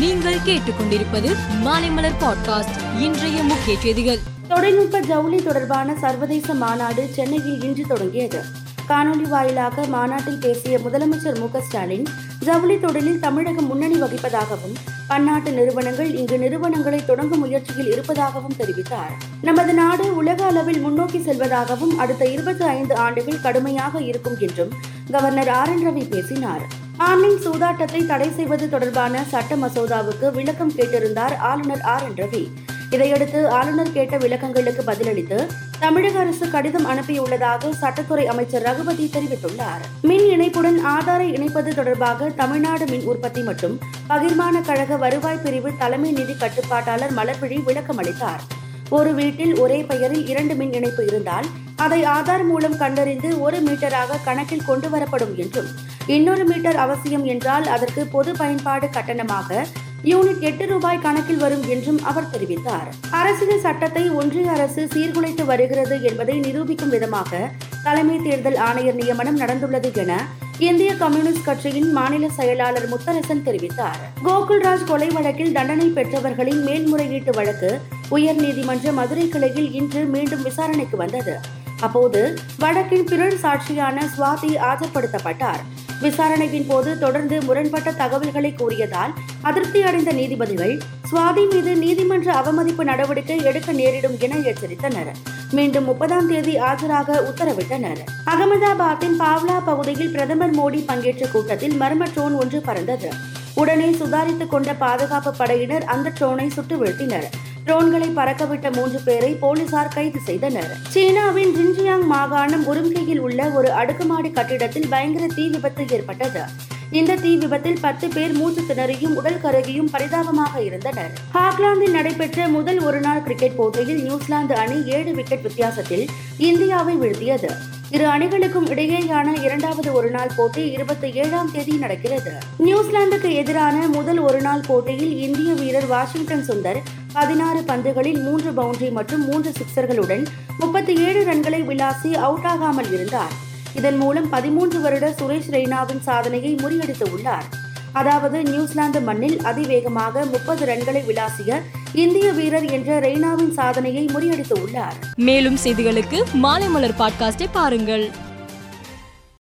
நீங்கள் கேட்டுக்கொண்டிருப்பது மாலைமலர் பாட்காஸ்ட். இன்றைய முக்கிய செய்திகள். தொழில்நுட்ப ஜவுளி தொடர்பான சர்வதேச மாநாடு சென்னையில் இன்று தொடங்கியது. காணொலி வாயிலாக மாநாட்டில் பேசிய முதலமைச்சர் மு ஸ்டாலின் ஜவுளி தொழிலில் தமிழகம் முன்னணி வகிப்பதாகவும் பன்னாட்டு நிறுவனங்கள் இங்கு நிறுவனங்களை தொடங்கும் முயற்சியில் இருப்பதாகவும் தெரிவித்தார். நமது நாடு உலக அளவில் முன்னோக்கி செல்வதாகவும் அடுத்த இருபத்தி ஐந்து ஆண்டுகள் கடுமையாக இருக்கும் என்றும் கவர்னர் ஆர் என் ரவி பேசினார். ஆன்லைன் சூதாட்டத்தை தடை செய்வது தொடர்பான சட்ட மசோதாவுக்கு விளக்கம் கேட்டிருந்தார் ஆளுநர் ஆர் என் ரவி. இதையடுத்து ஆளுநர் கேட்ட விளக்கங்களுக்கு பதிலளித்து தமிழக அரசு கடிதம் அனுப்பியுள்ளதாக சட்டத்துறை அமைச்சர் ரகுபதி தெரிவித்துள்ளார். மின் இணைப்புடன் ஆதாரை இணைப்பது தொடர்பாக தமிழ்நாடு மின் உற்பத்தி மற்றும் பகிர்மான கழக வருவாய் பிரிவு தலைமை நிதி கட்டுப்பாட்டாளர் மலர்விழி விளக்கம் அளித்தார் ஒரு வீட்டில் ஒரே பெயரில் இரண்டு மின் இணைப்பு இருந்தால் அதை ஆதார் மூலம் கண்டறிந்து ஒரு மீட்டராக கணக்கில் கொண்டு வரப்படும் என்றும் இன்னொரு மீட்டர் அவசியம் என்றால் அதற்கு பொது பயன்பாடு கட்டணமாக யூனிட் எட்டு ரூபாய் கணக்கில் வரும் என்றும் அவர் தெரிவித்தார். அரசியல் சட்டத்தை ஒன்றிய அரசு சீர்குலைத்து வருகிறது என்பதை நிரூபிக்கும் விதமாக தலைமை தேர்தல் ஆணையர் நியமனம் நடந்துள்ளது என இந்திய கம்யூனிஸ்ட் கட்சியின் மாநில செயலாளர் முத்தரசன் தெரிவித்தார். கோகுல்ராஜ் கொலை வழக்கில் தண்டனை பெற்றவர்களின் மேல்முறையீட்டு வழக்கு உயர்நீதிமன்ற மதுரை கிளையில் இன்று மீண்டும் விசாரணைக்கு வந்தது. அப்போது வழக்கின் பிறர் சாட்சியான சுவாதி ஆஜர்படுத்தப்பட்டார். விசாரணையின் போது தொடர்ந்து முரண்பட்ட தகவல்களை கூறியதால் அதிருப்தி அடைந்த நீதிபதிகள் சுவாதி மீது நீதிமன்ற அவமதிப்பு நடவடிக்கை எடுக்க நேரிடும் என எச்சரித்தனர். மீண்டும் முப்பதாம் தேதி ஆஜராக உத்தரவிட்டனர். அகமதாபாத்தின் பாவ்லா பகுதியில் பிரதமர் மோடி பங்கேற்ற கூட்டத்தில் மர்ம ட்ரோன் ஒன்று பறந்தது. உடனே சுதாரித்துக் கொண்ட பாதுகாப்பு படையினர் அந்த ட்ரோனை சுட்டு வீழ்த்தினர் ட்ரோன்களை பறக்கவிட்ட மூன்று பேரை போலீசார் கைது செய்தனர். சீனாவின் ஜின்ஜியாங் மாகாணம் உரும்கையில் உள்ள ஒரு அடுக்குமாடி கட்டிடத்தில் பயங்கர தீ விபத்து ஏற்பட்டது. இந்த தீ விபத்தில் பத்து பேர் மூச்சு திணறியும் உடல் கருகியும் பரிதாபமாக இருந்தனர். ஹாக்லாந்தில் நடைபெற்ற முதல் ஒருநாள் கிரிக்கெட் போட்டியில் நியூசிலாந்து அணி ஏழு விக்கெட் வித்தியாசத்தில் இந்தியாவை வீழ்த்தியது. இரு அணிகளுக்கும் இடையேயான இரண்டாவது ஒருநாள் போட்டி இருபத்தி ஏழாம் தேதி நடக்கிறது. நியூசிலாந்துக்கு எதிரான முதல் ஒருநாள் போட்டியில் இந்திய வீரர் வாஷிங்டன் சுந்தர் பதினாறு பந்துகளில் மூன்று பவுண்டரி மற்றும் மூன்று சிக்சர்களுடன் முப்பத்தி ஏழு ரன்களை விளாசி அவுட் ஆகாமல் இருந்தார். இதன் மூலம் பதிமூன்று வருட சுரேஷ் ரெய்னாவின் சாதனையை முறியடித்து உள்ளார் அதாவது நியூசிலாந்து மண்ணில் அதிவேகமாக முப்பது ரன்களை விளாசிய இந்திய வீரர் என்ற ரெய்னாவின் சாதனையை முறியடித்து உள்ளார். மேலும் செய்திகளுக்கு மாலைமலர் பாட்காஸ்டை பாருங்கள்.